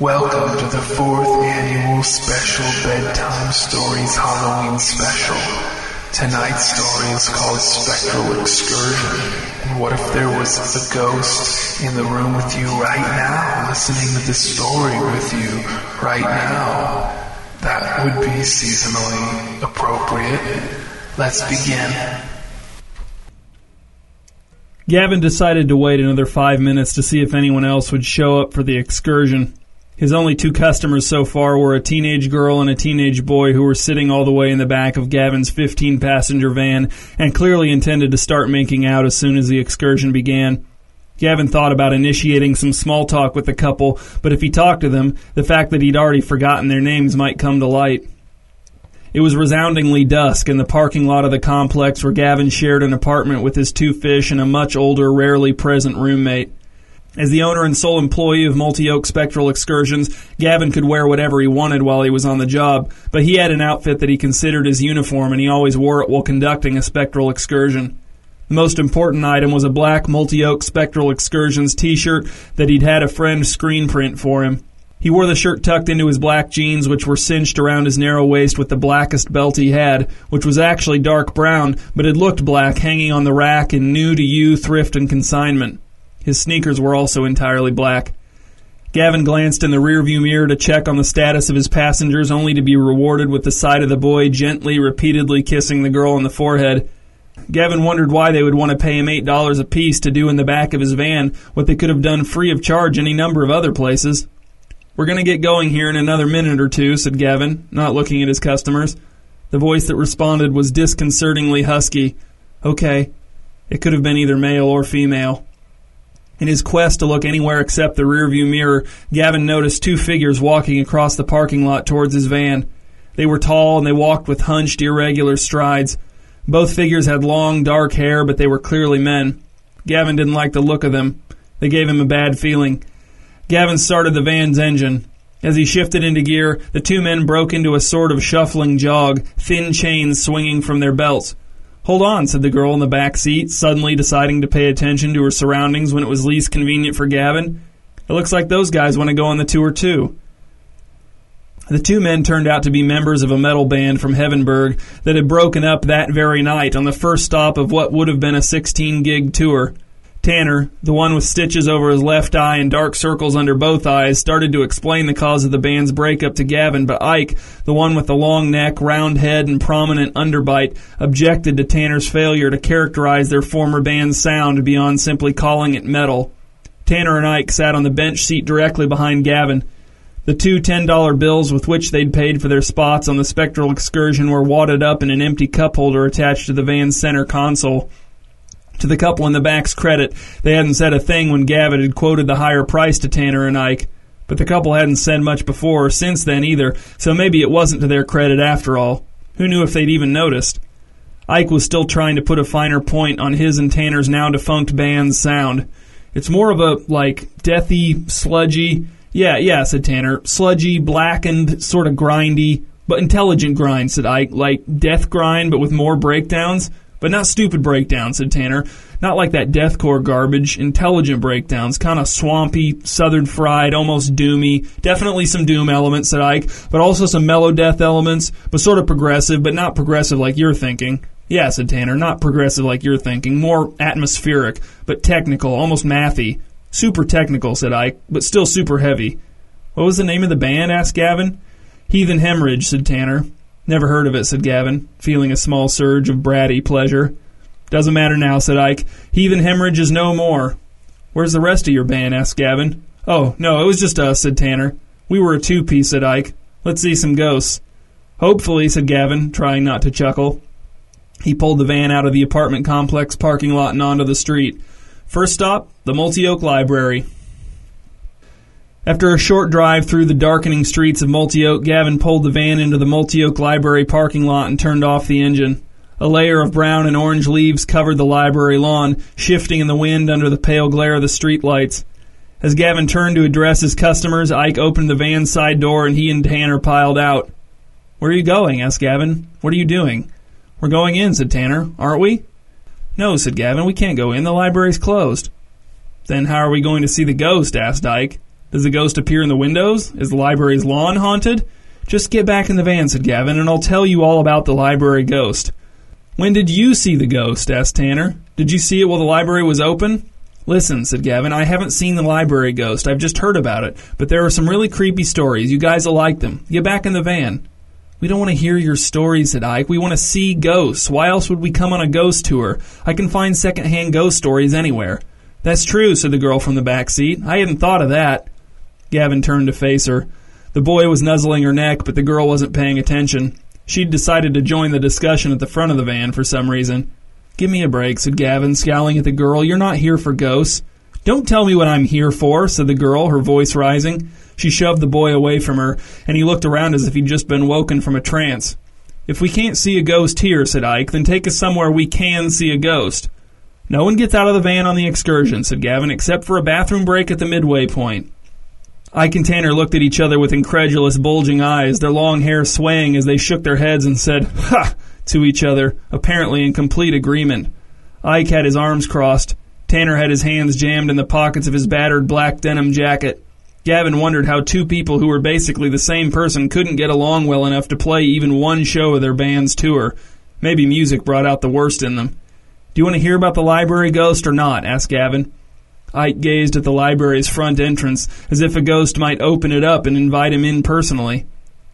Welcome to the fourth annual special bedtime stories Halloween special. Tonight's story is called Spectral Excursion. And what if there was a ghost in the room with you right now, listening to this story with you right now? That would be seasonally appropriate. Let's begin. Gavin decided to wait another five minutes to see if anyone else would show up for the excursion. His only two customers so far were a teenage girl and a teenage boy who were sitting all the way in the back of Gavin's 15 passenger van and clearly intended to start making out as soon as the excursion began. Gavin thought about initiating some small talk with the couple, but if he talked to them, the fact that he'd already forgotten their names might come to light. It was resoundingly dusk in the parking lot of the complex where Gavin shared an apartment with his two fish and a much older, rarely present roommate. As the owner and sole employee of Multi Oak Spectral Excursions, Gavin could wear whatever he wanted while he was on the job, but he had an outfit that he considered his uniform and he always wore it while conducting a spectral excursion. The most important item was a black Multi Oak Spectral Excursions t shirt that he'd had a friend screen print for him. He wore the shirt tucked into his black jeans, which were cinched around his narrow waist with the blackest belt he had, which was actually dark brown, but it looked black hanging on the rack in new to you thrift and consignment. His sneakers were also entirely black. Gavin glanced in the rearview mirror to check on the status of his passengers, only to be rewarded with the sight of the boy gently, repeatedly kissing the girl on the forehead. Gavin wondered why they would want to pay him eight dollars apiece to do in the back of his van what they could have done free of charge any number of other places. We're going to get going here in another minute or two, said Gavin, not looking at his customers. The voice that responded was disconcertingly husky. Okay. It could have been either male or female. In his quest to look anywhere except the rearview mirror, Gavin noticed two figures walking across the parking lot towards his van. They were tall and they walked with hunched, irregular strides. Both figures had long, dark hair, but they were clearly men. Gavin didn't like the look of them. They gave him a bad feeling. Gavin started the van's engine. As he shifted into gear, the two men broke into a sort of shuffling jog, thin chains swinging from their belts. Hold on, said the girl in the back seat, suddenly deciding to pay attention to her surroundings when it was least convenient for Gavin. It looks like those guys want to go on the tour too. The two men turned out to be members of a metal band from Heavenburg that had broken up that very night on the first stop of what would have been a 16 gig tour. Tanner, the one with stitches over his left eye and dark circles under both eyes, started to explain the cause of the band's breakup to Gavin, but Ike, the one with the long neck, round head, and prominent underbite, objected to Tanner's failure to characterize their former band's sound beyond simply calling it metal. Tanner and Ike sat on the bench seat directly behind Gavin. The two $10 bills with which they'd paid for their spots on the spectral excursion were wadded up in an empty cup holder attached to the van's center console. To the couple in the back's credit, they hadn't said a thing when Gavin had quoted the higher price to Tanner and Ike. But the couple hadn't said much before or since then either, so maybe it wasn't to their credit after all. Who knew if they'd even noticed? Ike was still trying to put a finer point on his and Tanner's now defunct band's sound. It's more of a, like, deathy, sludgy. Yeah, yeah, said Tanner. Sludgy, blackened, sort of grindy, but intelligent grind, said Ike. Like death grind, but with more breakdowns. But not stupid breakdowns, said Tanner. Not like that deathcore garbage. Intelligent breakdowns. Kind of swampy, southern fried, almost doomy. Definitely some doom elements, said Ike. But also some mellow death elements. But sort of progressive, but not progressive like you're thinking. Yeah, said Tanner. Not progressive like you're thinking. More atmospheric, but technical, almost mathy. Super technical, said Ike, but still super heavy. What was the name of the band? asked Gavin. Heathen Hemorrhage, said Tanner. Never heard of it, said Gavin, feeling a small surge of bratty pleasure. Doesn't matter now, said Ike. Heathen hemorrhage is no more. Where's the rest of your band? asked Gavin. Oh, no, it was just us, said Tanner. We were a two piece, said Ike. Let's see some ghosts. Hopefully, said Gavin, trying not to chuckle. He pulled the van out of the apartment complex parking lot and onto the street. First stop, the Multi Oak Library. After a short drive through the darkening streets of Multi Oak, Gavin pulled the van into the Multi Oak Library parking lot and turned off the engine. A layer of brown and orange leaves covered the library lawn, shifting in the wind under the pale glare of the streetlights. As Gavin turned to address his customers, Ike opened the van's side door and he and Tanner piled out. Where are you going? asked Gavin. What are you doing? We're going in, said Tanner. Aren't we? No, said Gavin. We can't go in. The library's closed. Then how are we going to see the ghost? asked Ike. Does the ghost appear in the windows? Is the library's lawn haunted? Just get back in the van, said Gavin, and I'll tell you all about the library ghost. When did you see the ghost? asked Tanner. Did you see it while the library was open? Listen, said Gavin, I haven't seen the library ghost. I've just heard about it. But there are some really creepy stories. You guys will like them. Get back in the van. We don't want to hear your stories, said Ike. We want to see ghosts. Why else would we come on a ghost tour? I can find secondhand ghost stories anywhere. That's true, said the girl from the back seat. I hadn't thought of that. Gavin turned to face her. The boy was nuzzling her neck, but the girl wasn't paying attention. She'd decided to join the discussion at the front of the van for some reason. Give me a break, said Gavin, scowling at the girl. You're not here for ghosts. Don't tell me what I'm here for, said the girl, her voice rising. She shoved the boy away from her, and he looked around as if he'd just been woken from a trance. If we can't see a ghost here, said Ike, then take us somewhere we can see a ghost. No one gets out of the van on the excursion, said Gavin, except for a bathroom break at the midway point. Ike and Tanner looked at each other with incredulous, bulging eyes, their long hair swaying as they shook their heads and said, Ha! to each other, apparently in complete agreement. Ike had his arms crossed. Tanner had his hands jammed in the pockets of his battered black denim jacket. Gavin wondered how two people who were basically the same person couldn't get along well enough to play even one show of their band's tour. Maybe music brought out the worst in them. Do you want to hear about the library ghost or not? asked Gavin. Ike gazed at the library's front entrance as if a ghost might open it up and invite him in personally.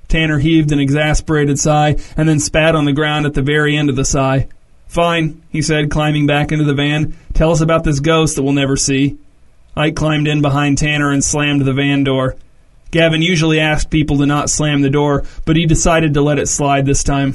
Tanner heaved an exasperated sigh and then spat on the ground at the very end of the sigh. Fine, he said, climbing back into the van. Tell us about this ghost that we'll never see. Ike climbed in behind Tanner and slammed the van door. Gavin usually asked people to not slam the door, but he decided to let it slide this time.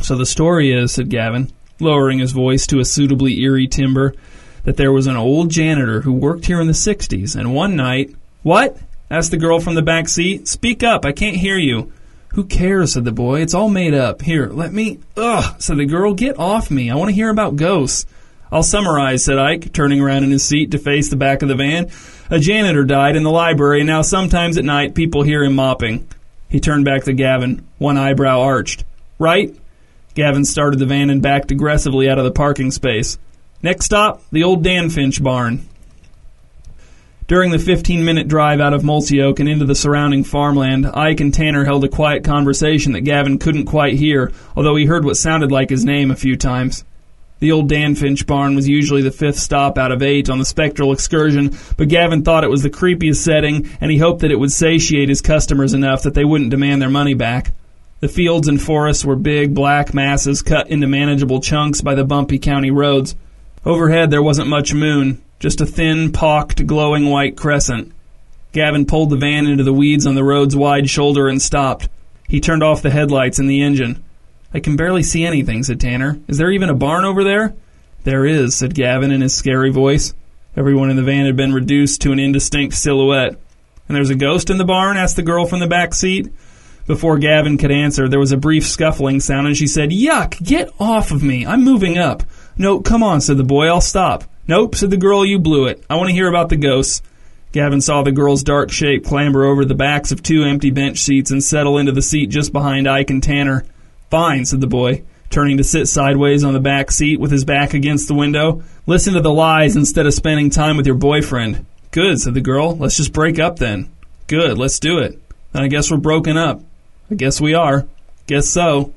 So the story is, said Gavin, lowering his voice to a suitably eerie timbre, that there was an old janitor who worked here in the 60s, and one night. What? asked the girl from the back seat. Speak up, I can't hear you. Who cares, said the boy. It's all made up. Here, let me. Ugh, said the girl. Get off me. I want to hear about ghosts. I'll summarize, said Ike, turning around in his seat to face the back of the van. A janitor died in the library, and now sometimes at night people hear him mopping. He turned back to Gavin, one eyebrow arched. Right? Gavin started the van and backed aggressively out of the parking space. Next stop, the old Dan Finch barn. During the 15 minute drive out of Multi Oak and into the surrounding farmland, Ike and Tanner held a quiet conversation that Gavin couldn't quite hear, although he heard what sounded like his name a few times. The old Dan Finch barn was usually the fifth stop out of eight on the spectral excursion, but Gavin thought it was the creepiest setting, and he hoped that it would satiate his customers enough that they wouldn't demand their money back. The fields and forests were big, black masses cut into manageable chunks by the bumpy county roads. Overhead there wasn't much moon, just a thin, pocked, glowing white crescent. Gavin pulled the van into the weeds on the road's wide shoulder and stopped. He turned off the headlights and the engine. I can barely see anything, said Tanner. Is there even a barn over there? There is, said Gavin in his scary voice. Everyone in the van had been reduced to an indistinct silhouette. And there's a ghost in the barn? asked the girl from the back seat. Before Gavin could answer, there was a brief scuffling sound, and she said, Yuck! Get off of me! I'm moving up. No, come on, said the boy. I'll stop. Nope, said the girl. You blew it. I want to hear about the ghosts. Gavin saw the girl's dark shape clamber over the backs of two empty bench seats and settle into the seat just behind Ike and Tanner. Fine, said the boy, turning to sit sideways on the back seat with his back against the window. Listen to the lies instead of spending time with your boyfriend. Good, said the girl. Let's just break up then. Good, let's do it. Then I guess we're broken up. I guess we are. Guess so.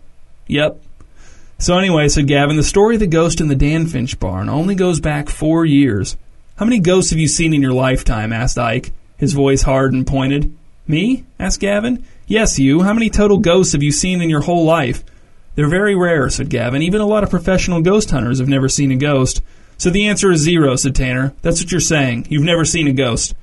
Yep. So anyway, said Gavin, the story of the ghost in the Dan Finch barn only goes back four years. How many ghosts have you seen in your lifetime? asked Ike, his voice hard and pointed. Me? asked Gavin. Yes, you. How many total ghosts have you seen in your whole life? They're very rare, said Gavin. Even a lot of professional ghost hunters have never seen a ghost. So the answer is zero, said Tanner. That's what you're saying. You've never seen a ghost.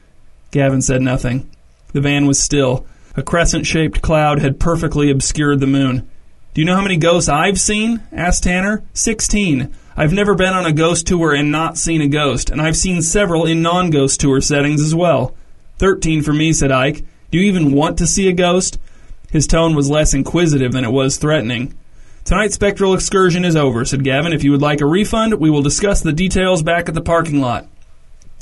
Gavin said nothing. The van was still. A crescent shaped cloud had perfectly obscured the moon. Do you know how many ghosts I've seen? asked Tanner. Sixteen. I've never been on a ghost tour and not seen a ghost, and I've seen several in non ghost tour settings as well. Thirteen for me, said Ike. Do you even want to see a ghost? His tone was less inquisitive than it was threatening. Tonight's spectral excursion is over, said Gavin. If you would like a refund, we will discuss the details back at the parking lot.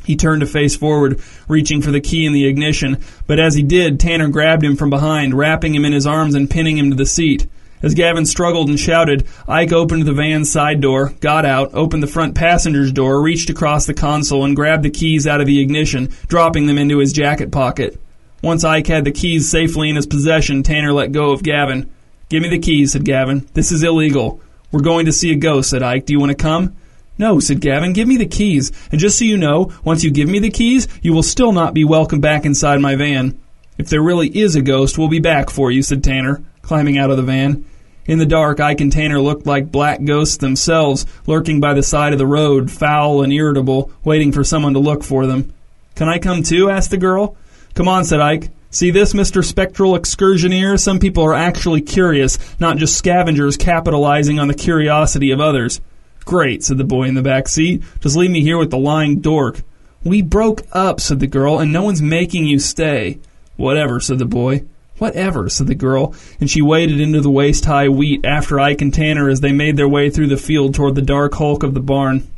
He turned to face forward, reaching for the key in the ignition, but as he did, Tanner grabbed him from behind, wrapping him in his arms and pinning him to the seat. As Gavin struggled and shouted, Ike opened the van's side door, got out, opened the front passenger's door, reached across the console, and grabbed the keys out of the ignition, dropping them into his jacket pocket. Once Ike had the keys safely in his possession, Tanner let go of Gavin. Give me the keys, said Gavin. This is illegal. We're going to see a ghost, said Ike. Do you want to come? No, said Gavin. Give me the keys. And just so you know, once you give me the keys, you will still not be welcome back inside my van. If there really is a ghost, we'll be back for you, said Tanner, climbing out of the van. In the dark, Ike and Tanner looked like black ghosts themselves, lurking by the side of the road, foul and irritable, waiting for someone to look for them. Can I come too? asked the girl. Come on, said Ike. See this, Mr. Spectral Excursioneer? Some people are actually curious, not just scavengers capitalizing on the curiosity of others. Great, said the boy in the back seat. Just leave me here with the lying dork. We broke up, said the girl, and no one's making you stay. Whatever, said the boy. Whatever, said the girl, and she waded into the waist high wheat after Ike and Tanner as they made their way through the field toward the dark hulk of the barn.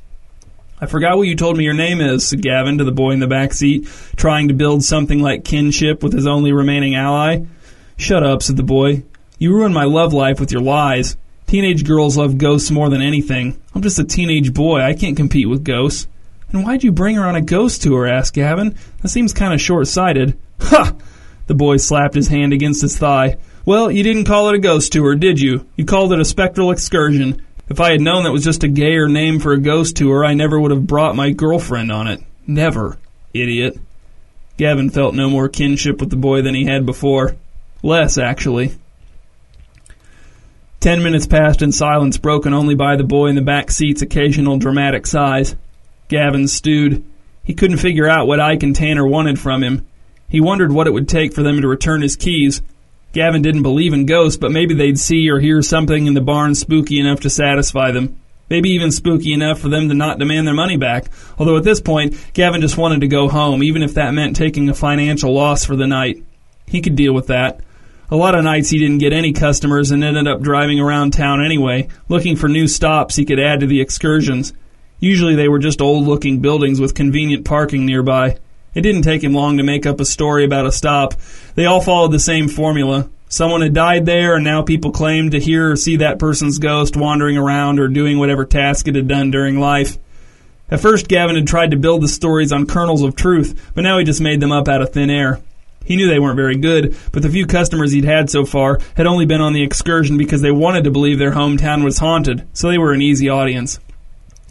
I forgot what you told me your name is, said Gavin to the boy in the back seat, trying to build something like kinship with his only remaining ally. Shut up, said the boy. You ruined my love life with your lies. Teenage girls love ghosts more than anything. I'm just a teenage boy. I can't compete with ghosts. And why'd you bring her on a ghost tour? asked Gavin. That seems kind of short sighted. Ha! The boy slapped his hand against his thigh. Well, you didn't call it a ghost tour, did you? You called it a spectral excursion. If I had known that was just a gayer name for a ghost tour, I never would have brought my girlfriend on it. Never. Idiot. Gavin felt no more kinship with the boy than he had before. Less, actually. Ten minutes passed in silence, broken only by the boy in the back seat's occasional dramatic sighs. Gavin stewed. He couldn't figure out what Ike and Tanner wanted from him. He wondered what it would take for them to return his keys. Gavin didn't believe in ghosts, but maybe they'd see or hear something in the barn spooky enough to satisfy them. Maybe even spooky enough for them to not demand their money back. Although at this point, Gavin just wanted to go home, even if that meant taking a financial loss for the night. He could deal with that. A lot of nights he didn't get any customers and ended up driving around town anyway, looking for new stops he could add to the excursions. Usually they were just old looking buildings with convenient parking nearby. It didn't take him long to make up a story about a stop. They all followed the same formula. Someone had died there, and now people claimed to hear or see that person's ghost wandering around or doing whatever task it had done during life. At first, Gavin had tried to build the stories on kernels of truth, but now he just made them up out of thin air. He knew they weren't very good, but the few customers he'd had so far had only been on the excursion because they wanted to believe their hometown was haunted, so they were an easy audience.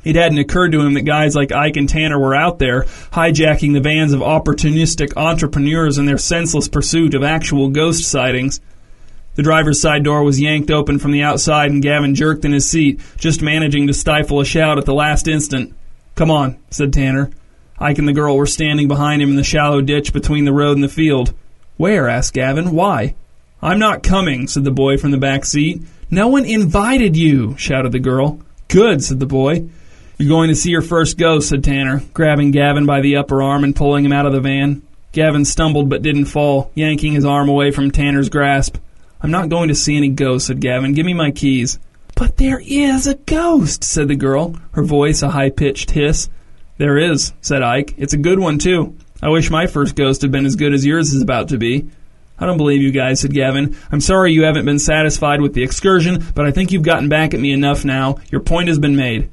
It hadn't occurred to him that guys like Ike and Tanner were out there hijacking the vans of opportunistic entrepreneurs in their senseless pursuit of actual ghost sightings. The driver's side door was yanked open from the outside and Gavin jerked in his seat, just managing to stifle a shout at the last instant. Come on, said Tanner. Ike and the girl were standing behind him in the shallow ditch between the road and the field. Where? asked Gavin. Why? I'm not coming, said the boy from the back seat. No one invited you, shouted the girl. Good, said the boy. You're going to see your first ghost, said Tanner, grabbing Gavin by the upper arm and pulling him out of the van. Gavin stumbled but didn't fall, yanking his arm away from Tanner's grasp. I'm not going to see any ghosts, said Gavin. Give me my keys. But there is a ghost, said the girl, her voice a high pitched hiss. There is, said Ike. It's a good one, too. I wish my first ghost had been as good as yours is about to be. I don't believe you guys, said Gavin. I'm sorry you haven't been satisfied with the excursion, but I think you've gotten back at me enough now. Your point has been made.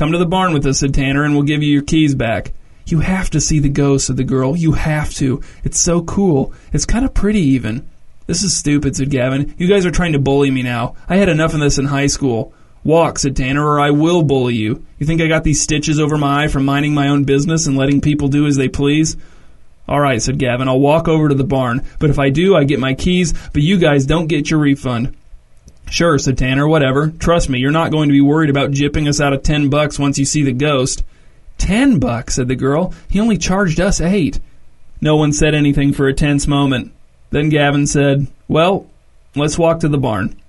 Come to the barn with us, said Tanner, and we'll give you your keys back. You have to see the ghost, said the girl. You have to. It's so cool. It's kind of pretty, even. This is stupid, said Gavin. You guys are trying to bully me now. I had enough of this in high school. Walk, said Tanner, or I will bully you. You think I got these stitches over my eye from minding my own business and letting people do as they please? All right, said Gavin. I'll walk over to the barn. But if I do, I get my keys, but you guys don't get your refund. Sure, said Tanner, whatever. Trust me, you're not going to be worried about jipping us out of ten bucks once you see the ghost. Ten bucks, said the girl. He only charged us eight. No one said anything for a tense moment. Then Gavin said, Well, let's walk to the barn.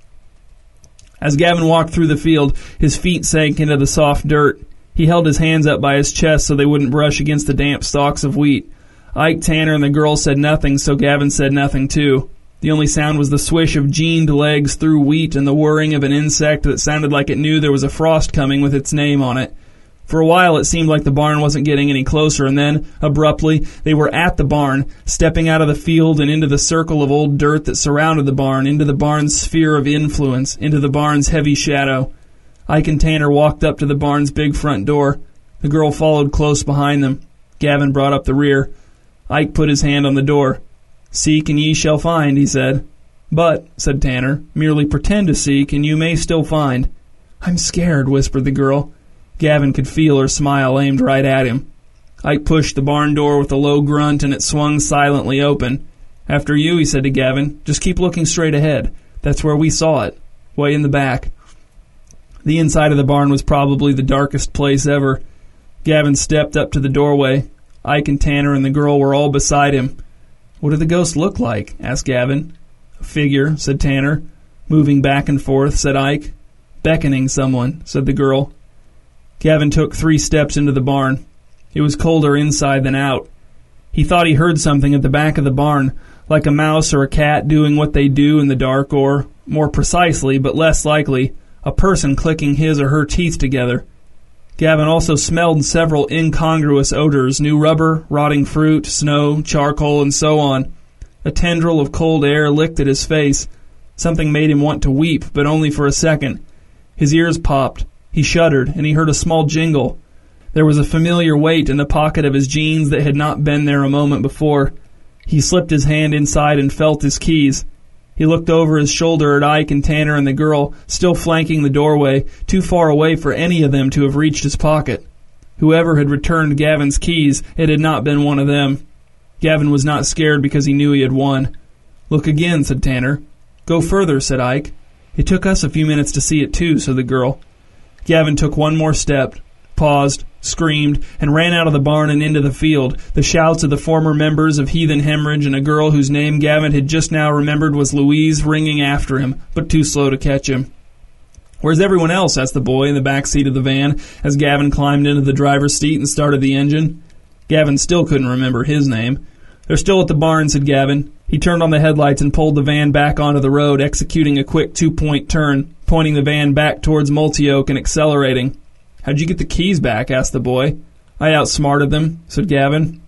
As Gavin walked through the field, his feet sank into the soft dirt. He held his hands up by his chest so they wouldn't brush against the damp stalks of wheat. Ike, Tanner, and the girl said nothing, so Gavin said nothing too. The only sound was the swish of jeaned legs through wheat and the whirring of an insect that sounded like it knew there was a frost coming with its name on it. For a while, it seemed like the barn wasn't getting any closer, and then, abruptly, they were at the barn, stepping out of the field and into the circle of old dirt that surrounded the barn, into the barn's sphere of influence, into the barn's heavy shadow. Ike and Tanner walked up to the barn's big front door. The girl followed close behind them. Gavin brought up the rear. Ike put his hand on the door. Seek and ye shall find, he said. But, said Tanner, merely pretend to seek and you may still find. I'm scared, whispered the girl. Gavin could feel her smile aimed right at him. Ike pushed the barn door with a low grunt and it swung silently open. After you, he said to Gavin. Just keep looking straight ahead. That's where we saw it. Way in the back. The inside of the barn was probably the darkest place ever. Gavin stepped up to the doorway. Ike and Tanner and the girl were all beside him. What did the ghost look like? asked Gavin. A figure, said Tanner. Moving back and forth, said Ike. Beckoning someone, said the girl. Gavin took three steps into the barn. It was colder inside than out. He thought he heard something at the back of the barn, like a mouse or a cat doing what they do in the dark, or, more precisely, but less likely, a person clicking his or her teeth together. Gavin also smelled several incongruous odors new rubber, rotting fruit, snow, charcoal, and so on. A tendril of cold air licked at his face. Something made him want to weep, but only for a second. His ears popped. He shuddered, and he heard a small jingle. There was a familiar weight in the pocket of his jeans that had not been there a moment before. He slipped his hand inside and felt his keys. He looked over his shoulder at Ike and Tanner and the girl, still flanking the doorway, too far away for any of them to have reached his pocket. Whoever had returned Gavin's keys, it had not been one of them. Gavin was not scared because he knew he had won. Look again, said Tanner. Go further, said Ike. It took us a few minutes to see it too, said the girl. Gavin took one more step, paused, screamed, and ran out of the barn and into the field. The shouts of the former members of Heathen Hemorrhage and a girl whose name Gavin had just now remembered was Louise ringing after him, but too slow to catch him. Where's everyone else? asked the boy in the back seat of the van as Gavin climbed into the driver's seat and started the engine. Gavin still couldn't remember his name. They're still at the barn, said Gavin. He turned on the headlights and pulled the van back onto the road, executing a quick two-point turn, pointing the van back towards Multioak and accelerating. How'd you get the keys back? asked the boy. I outsmarted them, said Gavin.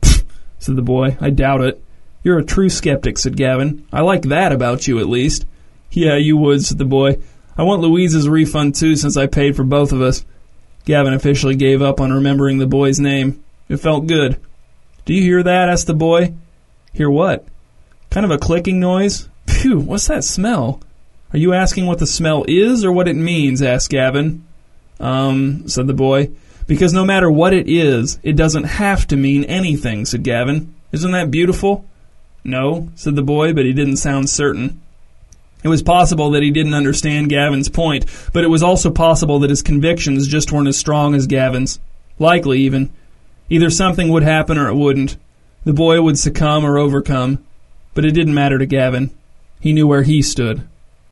said the boy. I doubt it. You're a true skeptic, said Gavin. I like that about you, at least. Yeah, you would, said the boy. I want Louise's refund, too, since I paid for both of us. Gavin officially gave up on remembering the boy's name. It felt good. Do you hear that? asked the boy. Hear what? Kind of a clicking noise? Phew, what's that smell? Are you asking what the smell is or what it means? asked Gavin. Um, said the boy. Because no matter what it is, it doesn't have to mean anything, said Gavin. Isn't that beautiful? No, said the boy, but he didn't sound certain. It was possible that he didn't understand Gavin's point, but it was also possible that his convictions just weren't as strong as Gavin's. Likely, even. Either something would happen or it wouldn't. The boy would succumb or overcome. But it didn't matter to Gavin. He knew where he stood.